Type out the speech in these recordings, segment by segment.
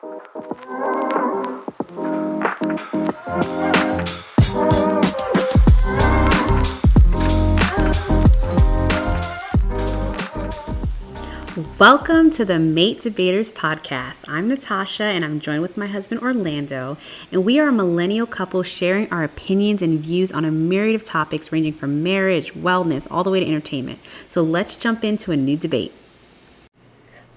Welcome to the Mate Debaters podcast. I'm Natasha and I'm joined with my husband Orlando, and we are a millennial couple sharing our opinions and views on a myriad of topics ranging from marriage, wellness, all the way to entertainment. So let's jump into a new debate.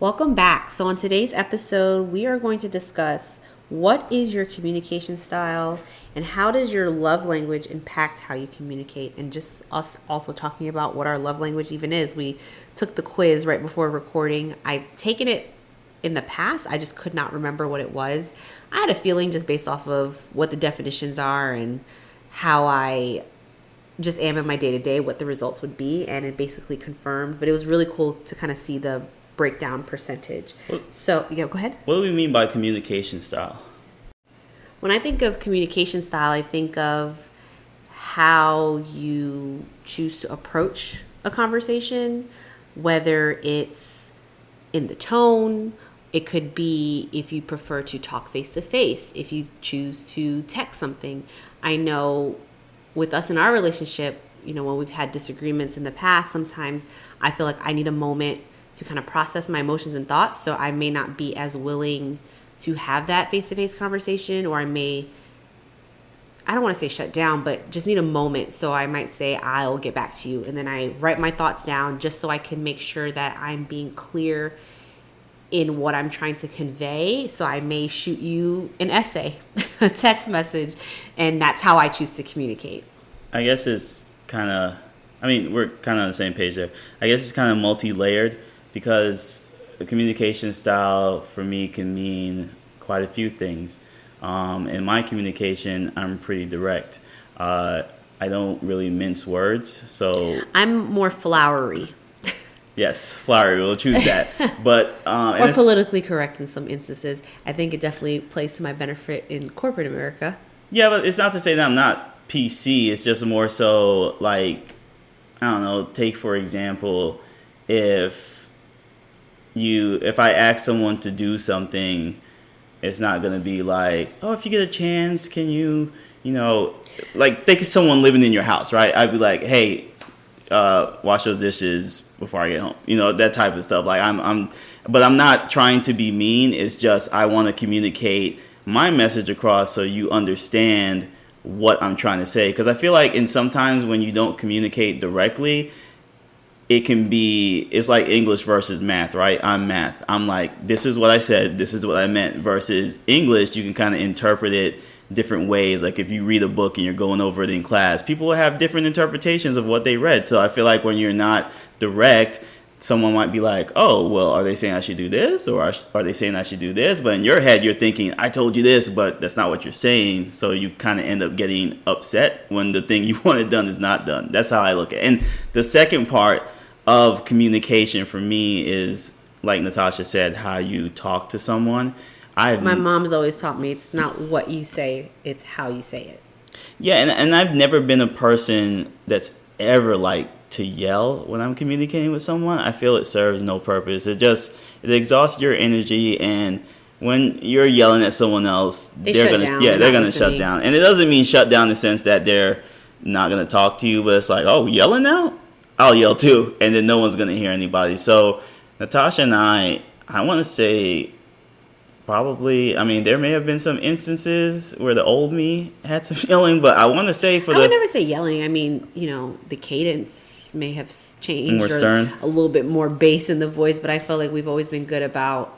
Welcome back. So, on today's episode, we are going to discuss what is your communication style and how does your love language impact how you communicate? And just us also talking about what our love language even is. We took the quiz right before recording. I've taken it in the past. I just could not remember what it was. I had a feeling just based off of what the definitions are and how i just am in my day to day what the results would be and it basically confirmed. But it was really cool to kind of see the breakdown percentage What- so yeah go ahead What do we mean by communication style? When I think of communication style, I think of how you choose to approach a conversation, whether it's in the tone, it could be if you prefer to talk face to face, if you choose to text something. I know with us in our relationship, you know, when we've had disagreements in the past, sometimes I feel like I need a moment to kind of process my emotions and thoughts. So I may not be as willing to have that face to face conversation, or I may, I don't want to say shut down, but just need a moment. So I might say, I'll get back to you. And then I write my thoughts down just so I can make sure that I'm being clear in what I'm trying to convey. So I may shoot you an essay, a text message, and that's how I choose to communicate. I guess it's kind of, I mean, we're kind of on the same page there. I guess it's kind of multi layered because the communication style for me can mean quite a few things. Um, in my communication, I'm pretty direct. Uh, I don't really mince words. So, I'm more flowery yes, flowery, we'll choose that. But, um, or politically correct in some instances. I think it definitely plays to my benefit in corporate America. Yeah, but it's not to say that I'm not PC. It's just more so like I don't know. Take for example, if you if I ask someone to do something, it's not gonna be like, oh, if you get a chance, can you, you know, like think of someone living in your house, right? I'd be like, hey, uh, wash those dishes before I get home. You know, that type of stuff. Like I'm, I'm, but I'm not trying to be mean. It's just I want to communicate my message across so you understand what I'm trying to say. Because I feel like in sometimes when you don't communicate directly, it can be it's like English versus math, right? I'm math. I'm like this is what I said, this is what I meant versus English, you can kind of interpret it different ways. Like if you read a book and you're going over it in class, people will have different interpretations of what they read. So I feel like when you're not direct, someone might be like, "Oh, well, are they saying I should do this or are- they saying I should do this?" But in your head, you're thinking, "I told you this, but that's not what you're saying." So you kind of end up getting upset when the thing you wanted done is not done. That's how I look at it. And the second part of communication for me is like Natasha said, how you talk to someone. I've My mom's always taught me it's not what you say, it's how you say it. Yeah, and, and I've never been a person that's ever like to yell when I'm communicating with someone. I feel it serves no purpose. It just it exhausts your energy and when you're yelling at someone else, They are gonna down. yeah, They're they're gonna shut down. And it doesn't mean shut down in the sense that they're not gonna talk to you, but it's like, oh, yelling now? I'll yell too, and then no one's gonna hear anybody. So Natasha and I, I want to say probably i mean there may have been some instances where the old me had some yelling but i want to say for I the would never say yelling. I mean, you know, the cadence may have changed More or stern? a little bit more bass in the voice, but I felt like we've always been good about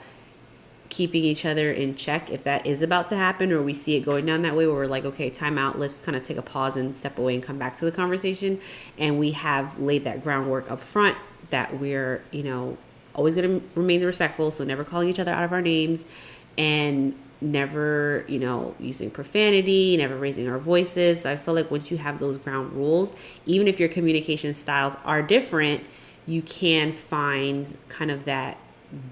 keeping each other in check if that is about to happen or we see it going down that way where we're like, okay, time out, let's kind of take a pause and step away and come back to the conversation. And we have laid that groundwork up front that we're, you know, always going to remain respectful, so never calling each other out of our names and never, you know, using profanity, never raising our voices. So I feel like once you have those ground rules, even if your communication styles are different, you can find kind of that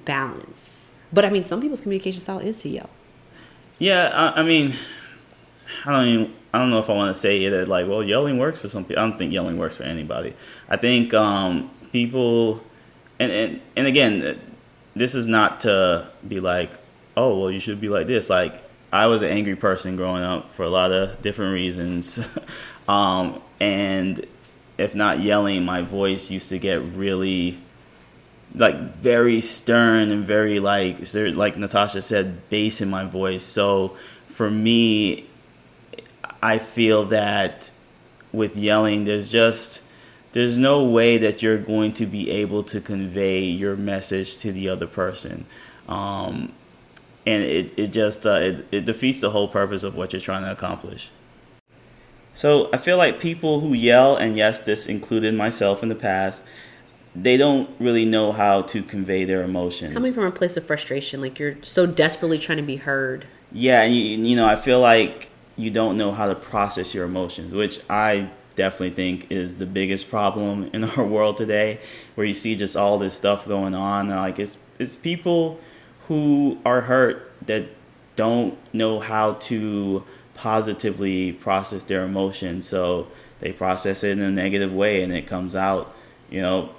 balance. But I mean, some people's communication style is to yell. yeah I, I mean i don't even i don't know if i want to say that like well yelling works for some people i don't think yelling works for anybody i think um people and and, and again this is not to be like oh well, you should be like this. Like I was an angry person growing up for a lot of different reasons, um, and if not yelling, my voice used to get really like very stern and very like like Natasha said, bass in my voice. So for me, I feel that with yelling, there's just there's no way that you're going to be able to convey your message to the other person. Um, and it, it just uh, it, it defeats the whole purpose of what you're trying to accomplish. So I feel like people who yell, and yes, this included myself in the past, they don't really know how to convey their emotions. It's coming from a place of frustration, like you're so desperately trying to be heard. Yeah, and you, you know, I feel like you don't know how to process your emotions, which I definitely think is the biggest problem in our world today, where you see just all this stuff going on. Like it's it's people who are hurt that don't know how to positively process their emotions, so they process it in a negative way, and it comes out, you know,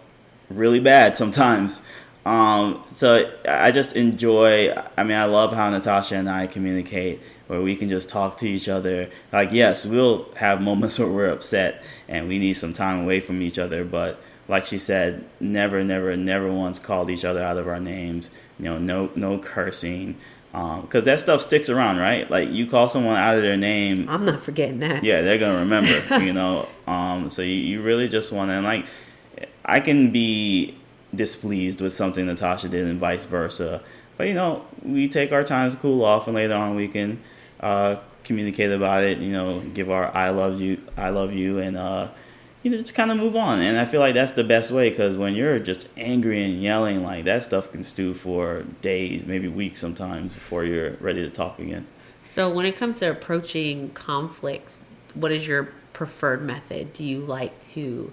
really bad sometimes. Um, so I just enjoy. I mean, I love how Natasha and I communicate, where we can just talk to each other. Like, yes, we'll have moments where we're upset and we need some time away from each other, but like she said, never, never, never once called each other out of our names. You know, no, no cursing, because um, that stuff sticks around, right? Like you call someone out of their name, I'm not forgetting that. Yeah, they're gonna remember. you know, um, so you, you really just want to like. I can be displeased with something Natasha did and vice versa. But you know, we take our time to cool off, and later on we can uh, communicate about it. You know, give our "I love you," "I love you," and uh, you know, just kind of move on. And I feel like that's the best way because when you're just angry and yelling, like that stuff can stew for days, maybe weeks, sometimes before you're ready to talk again. So, when it comes to approaching conflict, what is your preferred method? Do you like to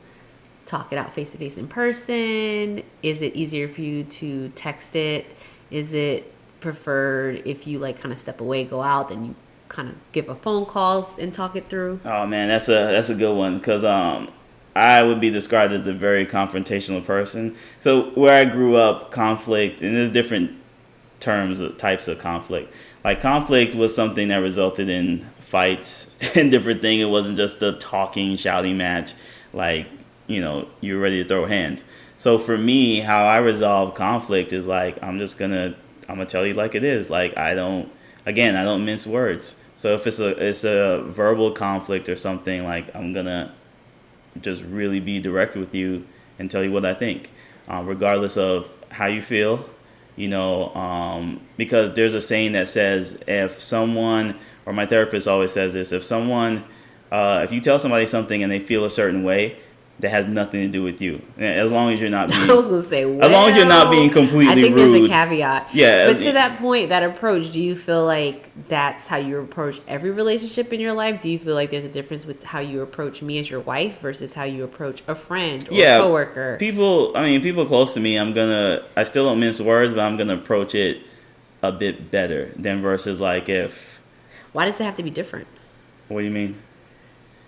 talk it out face to face in person? Is it easier for you to text it? Is it preferred if you like kind of step away, go out, then you kind of give a phone call and talk it through? Oh man, that's a that's a good one because um I would be described as a very confrontational person. So where I grew up, conflict and there's different terms types of conflict. Like conflict was something that resulted in fights and different thing. It wasn't just a talking, shouting match. Like you know you're ready to throw hands. So for me, how I resolve conflict is like I'm just gonna I'm gonna tell you like it is. Like I don't again I don't mince words. So if it's a it's a verbal conflict or something like I'm gonna just really be direct with you and tell you what I think, uh, regardless of how you feel. You know, um, because there's a saying that says if someone or my therapist always says this if someone uh, if you tell somebody something and they feel a certain way that has nothing to do with you. As long as you're not being, I was gonna say, well, as long as you're not being completely I think rude. there's a caveat. Yeah, but to that point, that approach, do you feel like that's how you approach every relationship in your life? Do you feel like there's a difference with how you approach me as your wife versus how you approach a friend or yeah, a coworker? People, I mean, people close to me, I'm gonna, I still don't mince words, but I'm gonna approach it a bit better than versus like if. Why does it have to be different? What do you mean?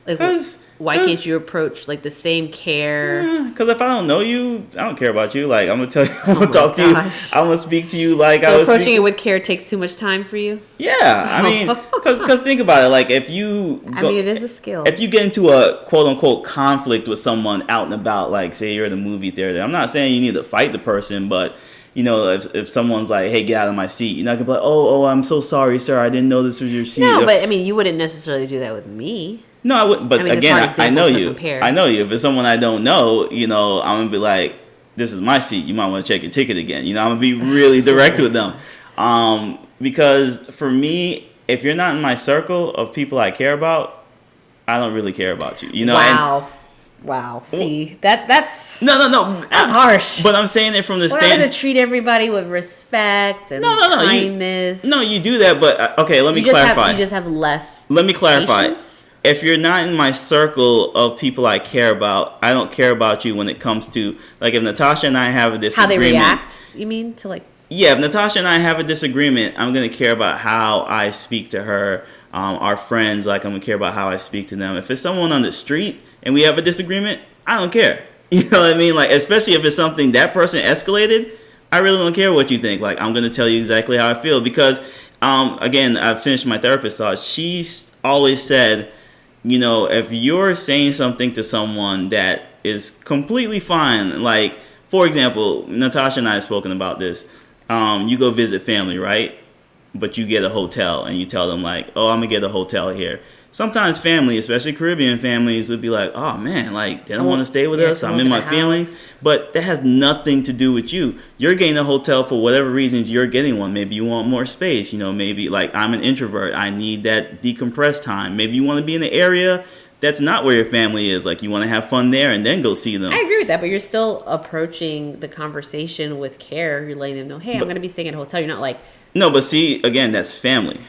Because why can't you approach like the same care? Because if I don't know you, I don't care about you. Like I'm gonna tell you, I'm gonna oh talk gosh. to you. I'm gonna speak to you like so I was. Approaching it with care takes too much time for you. Yeah, I mean, because because think about it. Like if you, go, I mean, it is a skill. If you get into a quote unquote conflict with someone out and about, like say you're in a movie theater, I'm not saying you need to fight the person, but you know, if, if someone's like, "Hey, get out of my seat," you're not gonna be like, "Oh, oh, I'm so sorry, sir. I didn't know this was your seat." No, but I mean, you wouldn't necessarily do that with me. No, I wouldn't. But I mean, again, I, I, know you. Compare. I know you. If it's someone I don't know, you know, I'm gonna be like, "This is my seat. You might want to check your ticket again." You know, I'm gonna be really direct with them, um, because for me, if you're not in my circle of people I care about, I don't really care about you. You know. Wow. And, Wow. See that that's no no no that's harsh. But I'm saying it from the stand to treat everybody with respect and no, no, no. kindness. You, no, you do that, but uh, okay. Let me you clarify. Have, you just have less. Let me clarify. Patience? If you're not in my circle of people I care about, I don't care about you when it comes to like if Natasha and I have a disagreement. How they react? You mean to like? Yeah, if Natasha and I have a disagreement, I'm gonna care about how I speak to her. Um, our friends, like I'm gonna care about how I speak to them. If it's someone on the street and we have a disagreement, I don't care. You know what I mean? Like especially if it's something that person escalated, I really don't care what you think. Like I'm gonna tell you exactly how I feel because, um, again, I finished my therapist thought. She's always said, you know, if you're saying something to someone that is completely fine, like for example, Natasha and I have spoken about this. Um, you go visit family, right? But you get a hotel and you tell them like, oh, I'm gonna get a hotel here sometimes family, especially Caribbean families, would be like, "Oh man, like they don't want to stay with yeah, us. I'm in my feelings." house. But that has nothing to do with you. You're getting a hotel for whatever reasons you're getting one. Maybe you want more space. You know, maybe like I'm an introvert. I need that decompress time. Maybe you want to be in the area that's not where your family is. Like you want to have fun there and then go see them. I agree with that, but you're still approaching the conversation with care. You're letting them know, hey, I'm going to be staying at a hotel. You're not like, No, but see, again, that's family.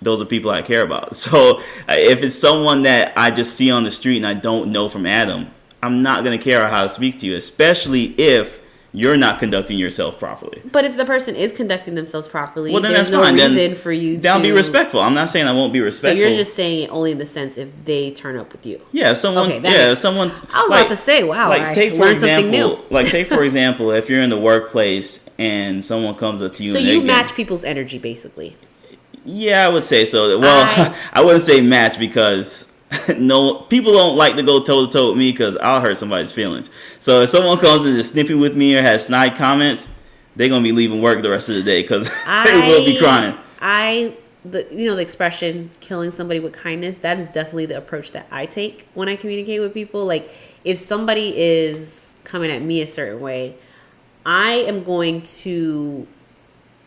Those are people I care about. So uh, if it's someone that I just see on the street and I don't know from Adam, I'm not going to care how to speak to you, especially if you're not conducting yourself properly. but if the person is conducting themselves properly, Well, then there's that's no fine. reason then for you to be respectful. I'm not saying I won't be respectful. So you're just saying it only in the sense if they turn up with you. Yeah, if someone. Okay, yeah, makes- someone. I was about to say, wow, I learned something example, new. like take for example, if you're in the workplace and someone comes up to you, So and you match people's energy, basically. Yeah, I would say so. Well, I- I, wouldn't say match because no people don't like to go toe to toe with me because I'll hurt somebody's feelings. So if someone comes and is snippy with me or has snide comments, they're gonna be leaving work the rest of the day because they will be crying. I the you know the expression killing somebody with kindness that is definitely the approach that I take when I communicate with people like if somebody is coming at me a certain way I am going to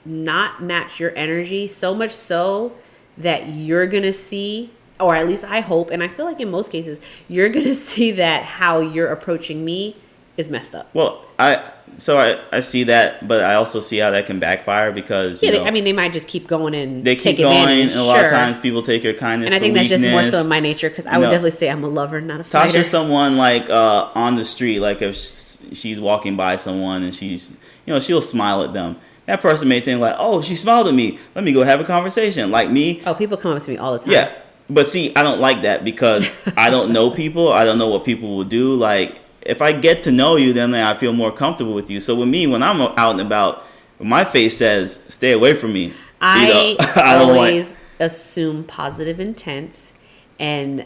not match your energy so much so that you're going to see or at least I hope and I feel like in most cases you're going to see that how you're approaching me is messed up. Well, I so I, I see that, but I also see how that can backfire because you Yeah, they, I mean they might just keep going and they keep going, and a lot of times people take your kindness. And I think that's just more so in my nature because I would No. definitely say I'm a lover, not a fighter. Tasha's someone like uh, on the street, like if she's walking by someone and she's, you know, she'll smile at them. That person may think like, oh, she smiled at me. Let me go have a conversation. Like me, oh, people come up to me all the time. yeah. But see, I don't like that because I don't know people. I don't know what people will do. Like if I get to know you, then I feel more comfortable with you. So with me, when I'm out and about, my face says, "Stay away from me." I, You know, I don't want- always assume positive intent, and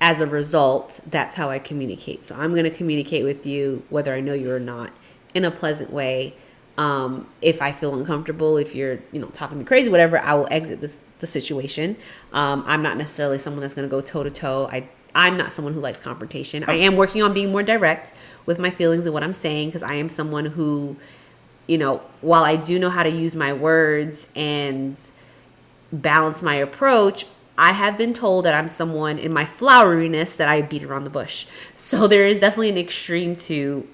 as a result, that's how I communicate. So I'm going to communicate with you whether I know you or not in a pleasant way. Um, if I feel uncomfortable, if you're you know talking me crazy, whatever, I will exit this the situation. Um, I'm not necessarily someone that's going to go toe to toe. I I'm not someone who likes confrontation. I am working on being more direct with my feelings and what I'm saying because I am someone who, you know, while I do know how to use my words and balance my approach, I have been told that I'm someone in my floweriness that I beat around the bush. So there is definitely an extreme to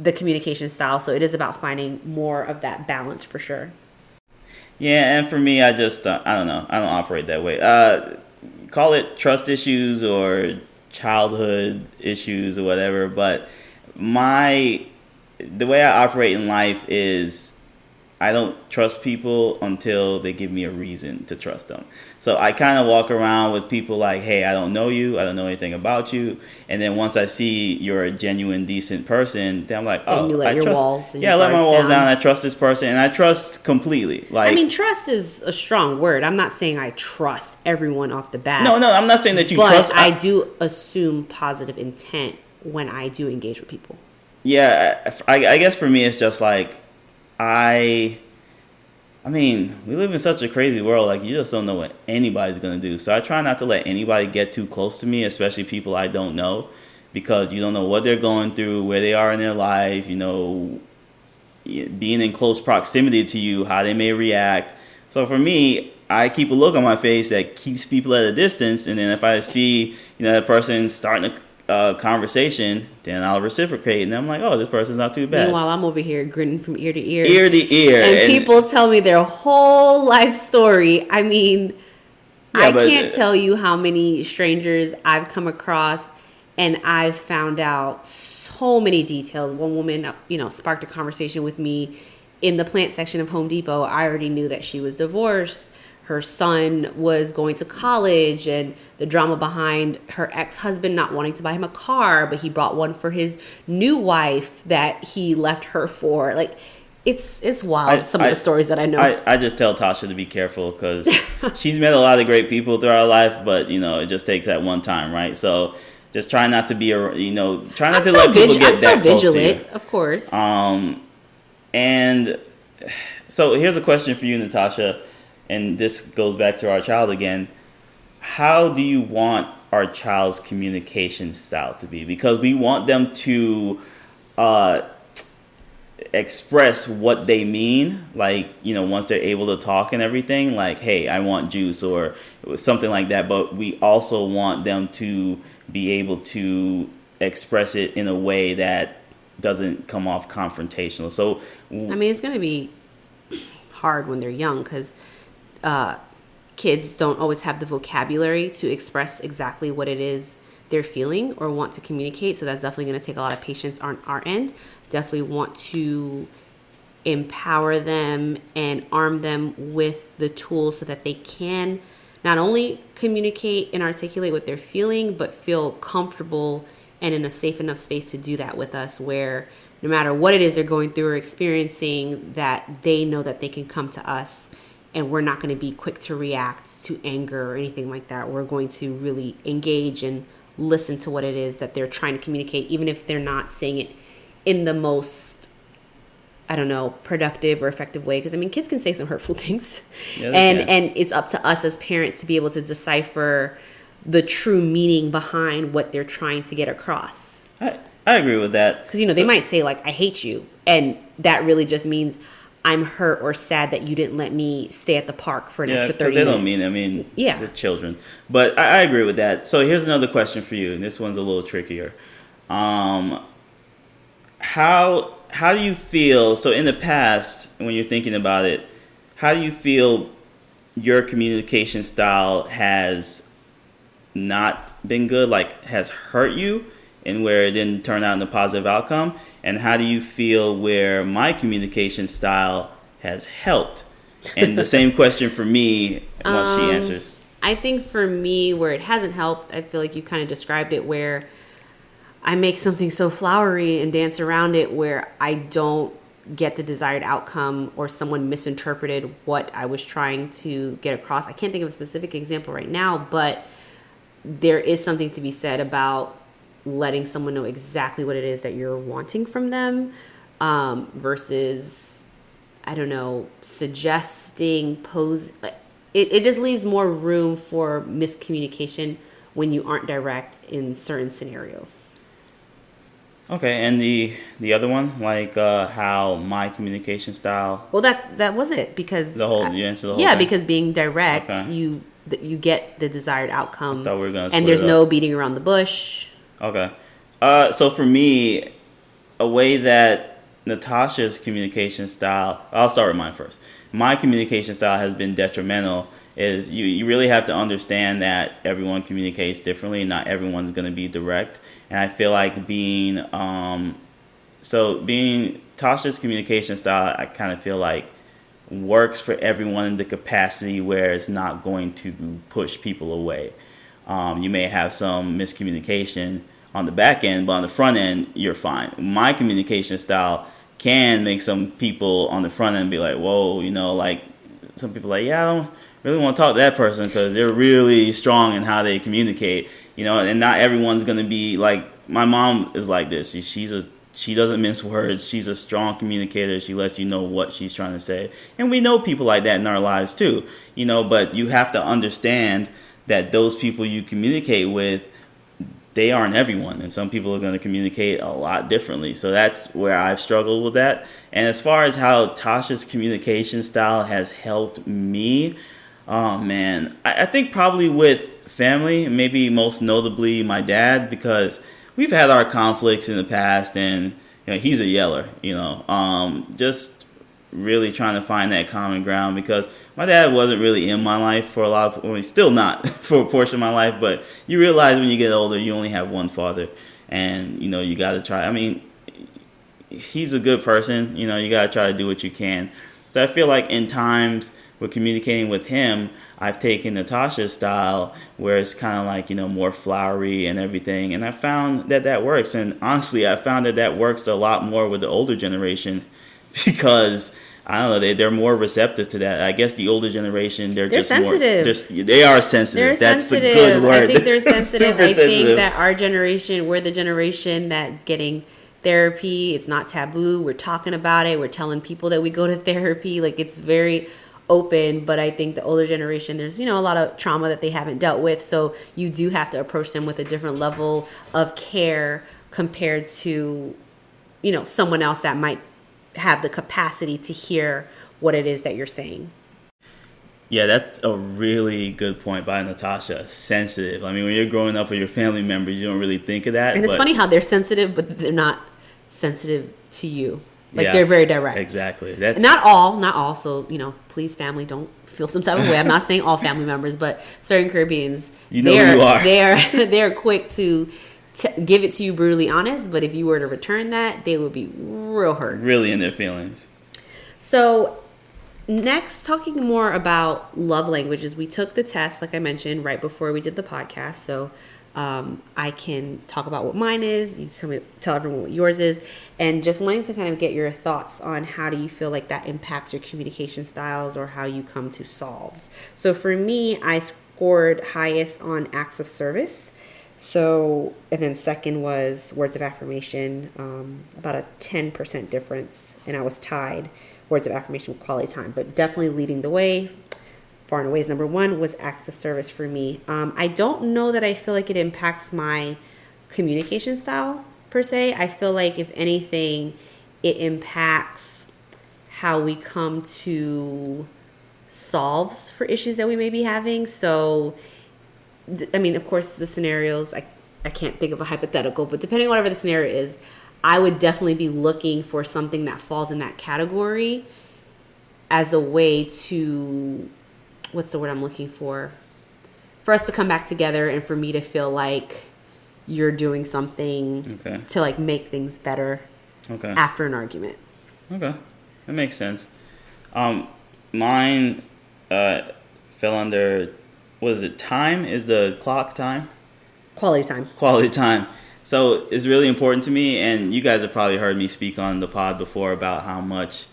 the communication style. So it is about finding more of that balance for sure. Yeah, and for me, I just uh, I don't know. I don't operate that way. Uh, call it trust issues or childhood issues or whatever. But my the way I operate in life is I don't trust people until they give me a reason to trust them. So I kind of walk around with people like, "Hey, I don't know you. I don't know anything about you." And then once I see you're a genuine, decent person, then I'm like, "Oh, you let I your trust." walls and yeah, I let my walls down. down. I trust this person, and I trust completely. Like, I mean, trust is a strong word. I'm not saying I trust everyone off the bat. no, no, I'm not saying that you but trust. I do assume positive intent when I do engage with people. yeah, I, I guess for me, it's just like I. I mean, we live in such a crazy world. Like, you just don't know what anybody's gonna do. So I try not to let anybody get too close to me, especially people I don't know, because you don't know what they're going through, where they are in their life. You know, being in close proximity to you, how they may react. So for me, I keep a look on my face that keeps people at a distance, and then if I see you know that person starting a uh, conversation, then I'll reciprocate, and I'm like, oh, this person's not too bad. Meanwhile, I'm over here grinning from ear to ear. ear to ear, and, people tell me their whole life story. I mean, Yeah, I but- can't tell you how many strangers I've come across and I've found out so many details. One woman, you know, sparked a conversation with me in the plant section of Home Depot. I already knew that she was divorced. Her son was going to college and the drama behind her ex-husband not wanting to buy him a car but he bought one for his new wife that he left her for like it's it's wild I- some I- of the stories that i know I, I just tell Tasha to be careful because she's met a lot of great people throughout her life, but you know it just takes that one time, right? So just try not to be a you know try not i'm to so, let people get I'm that so close to you. vigilant of course Um, and so here's a question for you, Natasha, and this goes back to our child again. How do you want our child's communication style to be? Because we want them to uh, express what they mean, like, you know, once they're able to talk and everything, like, hey, I want juice or something like that. But we also want them to be able to express it in a way that doesn't come off confrontational. So, I mean, it's going to be hard when they're young because uh, kids don't always have the vocabulary to express exactly what it is they're feeling or want to communicate. So that's definitely going to take a lot of patience on our end. Definitely want to empower them and arm them with the tools so that they can not only communicate and articulate what they're feeling, but feel comfortable and in a safe enough space to do that with us where no matter what it is they're going through or experiencing that they know that they can come to us and we're not going to be quick to react to anger or anything like that we're going to really engage and listen to what it is that they're trying to communicate even if they're not saying it in the most I don't know, productive or effective way. Because I mean, kids can say some hurtful things, Yeah, and can. and it's up to us as parents to be able to decipher the true meaning behind what they're trying to get across. I, I agree with that. Because you know, they might say like, "I hate you," and that really just means I'm hurt or sad that you didn't let me stay at the park for an Yeah, extra thirty they minutes. don't mean. I mean, Yeah. they're children. But I, I agree with that. So here's another question for you, and this one's a little trickier. Um, how how do you feel? So in the past, when you're thinking about it, how do you feel your communication style has not been good? Like has hurt you, and where it didn't turn out in a positive outcome? And how do you feel where my communication style has helped? And the same question for me once she Um, answers. I think for me, where it hasn't helped, I feel like you kind of described it where I make something so flowery and dance around it where I don't get the desired outcome or someone misinterpreted what I was trying to get across. I can't think of a specific example right now, but there is something to be said about letting someone know exactly what it is that you're wanting from them um, versus I don't know, suggesting, pose. It, it just leaves more room for miscommunication when you aren't direct in certain scenarios. Okay, and the the other one, like uh, how my communication style. Well, that that was it because The whole- you answered the whole yeah, thing? because being direct, Okay. you you get the desired outcome, we and there's no beating around the bush. Okay. Uh, so for me, a way that Natasha's communication style, I'll start with mine first. My communication style has been detrimental. Is you, you really have to understand that everyone communicates differently, not everyone's going to be direct. And I feel like being, um, so being Tasha's communication style, I kind of feel like works for everyone in the capacity where it's not going to push people away. Um, you may have some miscommunication on the back end, but on the front end, you're fine. My communication style can make some people on the front end be like, whoa, you know, like some people like, yeah, I don't really want to talk to that person because they're really strong in how they communicate, you know, and not everyone's going to be like, my mom is like this. She, she's a she doesn't mince words. She's a strong communicator. She lets you know what she's trying to say. And we know people like that in our lives too, you know, but you have to understand that those people you communicate with, they aren't everyone. And some people are going to communicate a lot differently. So that's where I've struggled with that. And as far as how Tasha's communication style has helped me, oh man, I, I think probably with family, maybe most notably my dad, because we've had our conflicts in the past and you know, he's a yeller, you know, um, just really trying to find that common ground because my dad wasn't really in my life for a lot of, well, he's still not for a portion of my life, but you realize when you get older, you only have one father and, you know, you got to try, I mean, he's a good person, you know, you got to try to do what you can. So I feel like in times with communicating with him, I've taken Natasha's style where it's kind of like, you know, more flowery and everything. And I found that that works. And honestly, I found that that works a lot more with the older generation because I don't know, they, they're more receptive to that. I guess the older generation, they're, They're just sensitive. more, they are sensitive. They're That's sensitive. a good word. I think they're sensitive. I think sensitive. that our generation, we're the generation that's getting therapy. It's not taboo. We're talking about it. We're telling people that we go to therapy. Like it's very open. But I think the older generation, there's you know a lot of trauma that they haven't dealt with. So you do have to approach them with a different level of care compared to you know someone else that might have the capacity to hear what it is that you're saying. Yeah, that's a really good point by Natasha. Sensitive. I mean, when you're growing up with your family members, you don't really think of that. And it's funny how they're sensitive, but they're not sensitive to you. Like Yeah, they're very direct. Exactly. That's Not all, not all. So you know, please, family, don't feel some type of way. I'm not saying all family members, but certain Caribbeans, You know they're who you are. they're they're quick to t- give it to you brutally honest. But if you were to return that, they would be real hurt. really in their feelings. So, next, talking more about love languages, we took the test, like I mentioned, right before we did the podcast. So, um, I can talk about what mine is. You tell me, tell everyone what yours is, and just wanting to kind of get your thoughts on how do you feel like that impacts your communication styles or how you come to solves. So, for me, I scored highest on acts of service. So, and then second was words of affirmation, um, about a 10% difference. And I was tied words of affirmation with quality time, but definitely leading the way. Far and away is number one was acts of service for me. Um, I don't know that I feel like it impacts my communication style per se. I feel like if anything, it impacts how we come to solves for issues that we may be having. So, I mean, of course, the scenarios, I, I can't think of a hypothetical, but depending on whatever the scenario is, I would definitely be looking for something that falls in that category as a way to, what's the word I'm looking for? For us to come back together and for me to feel like you're doing something Okay. to like make things better Okay. after an argument. Okay, that makes sense. Um, mine uh, fell under. What is it? Time is the clock time. Quality time. Quality time. So it's really important to me, and you guys have probably heard me speak on the pod before about how much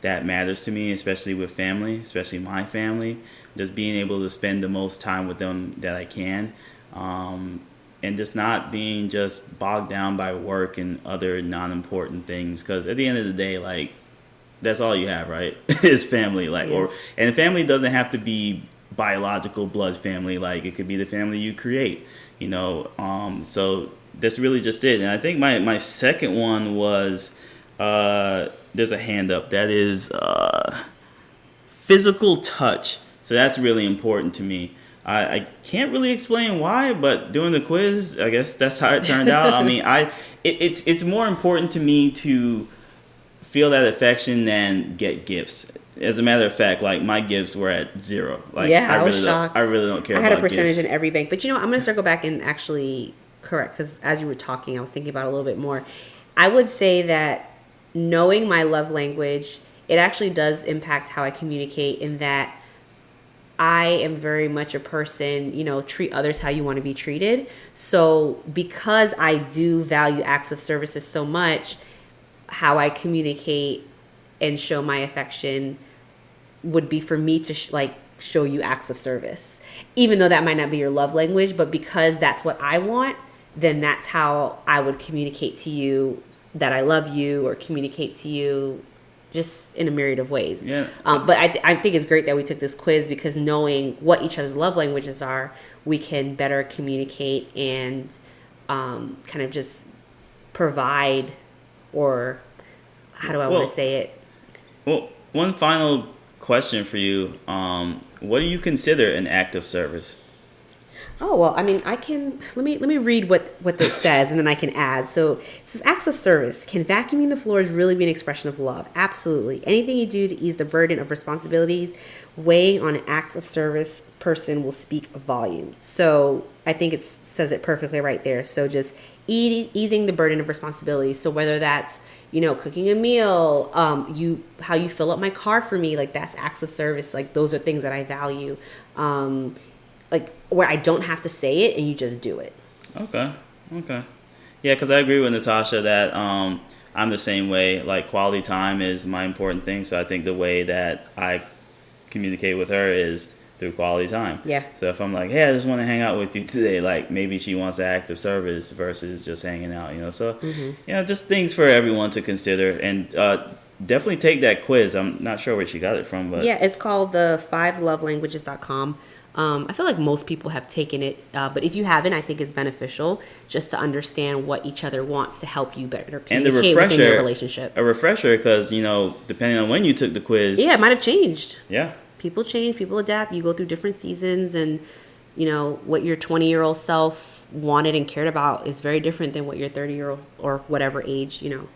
that matters to me, especially with family, especially my family. Just being able to spend the most time with them that I can, um, and just not being just bogged down by work and other non-important things. Because at the end of the day, like that's all you have, right? is family, like, Yeah. or and family doesn't have to be biological blood family. Like it could be the family you create, you know. Um, so that's really just it. And I think my my second one was uh, there's a hand up that is uh, physical touch. So that's really important to me. I, I can't really explain why, but doing the quiz, I guess that's how it turned out. I mean, I it, it's it's more important to me to feel that affection than get gifts. As a matter of fact, like my gifts were at zero. Like yeah, I, really was don't- shocked. I really don't care. I had a percentage gifts. in every bank, but you know? I'm going to circle back and actually correct because as you were talking, I was thinking about a little bit more. I would say that knowing my love language, it actually does impact how I communicate. In that, I am very much a person, you know, treat others how you want to be treated. So because I do value acts of services so much, how I communicate and show my affection would be for me to sh- like show you acts of service. Even though that might not be your love language but because that's what i want then that's how i would communicate to you that i love you or communicate to you just in a myriad of ways. Yeah. um, but I, th- I think it's great that we took this quiz because knowing what each other's love languages are we can better communicate and um, kind of just provide or how do i want to say it? Well, one final question for you. Um, what do you consider an act of service? Oh well, I mean, I can let me let me read what what this says, and then I can add. So it says acts of service. Can vacuuming the floors really be an expression of love? Absolutely. Anything you do to ease the burden of responsibilities weighing on an act of service person will speak volumes. So I think it says it perfectly right there. So just e- easing the burden of responsibilities. So whether that's you know, cooking a meal, um, you how you fill up my car for me, like that's acts of service. Like those are things that I value. Um, like where I don't have to say it and you just do it. Okay. Okay. Yeah, because I agree with Natasha that um, I'm the same way. Like quality time is my important thing. So I think the way that I communicate with her is through quality time. Yeah. So if I'm like, hey, I just want to hang out with you today, like maybe she wants active service versus just hanging out, you know. So Mm-hmm. you know, just things for everyone to consider, and uh, definitely take that quiz. I'm not sure where she got it from, but Yeah, it's called the fivelovelanguages.com. Um, I feel like most people have taken it, uh, but if you haven't, I think it's beneficial just to understand what each other wants to help you better and the communicate within your relationship. a refresher, because you know, depending on when you took the quiz, Yeah, it might have changed. yeah, People change, people adapt. You go through different seasons, and you know what your 20 year old self wanted and cared about is very different than what your 30 year old or whatever age, you know.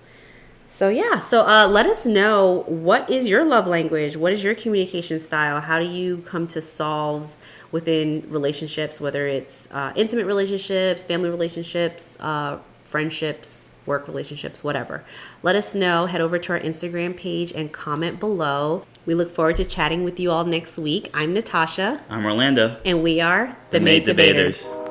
So yeah, so uh, let us know what is your love language? What is your communication style? How do you come to solves within relationships, whether it's uh, intimate relationships, family relationships, uh, friendships, work relationships, whatever. Let us know. Head over to our Instagram page and comment below. We look forward to chatting with you all next week. I'm Natasha, I'm Orlando. and we are the, The Mate Debaters. Debaters.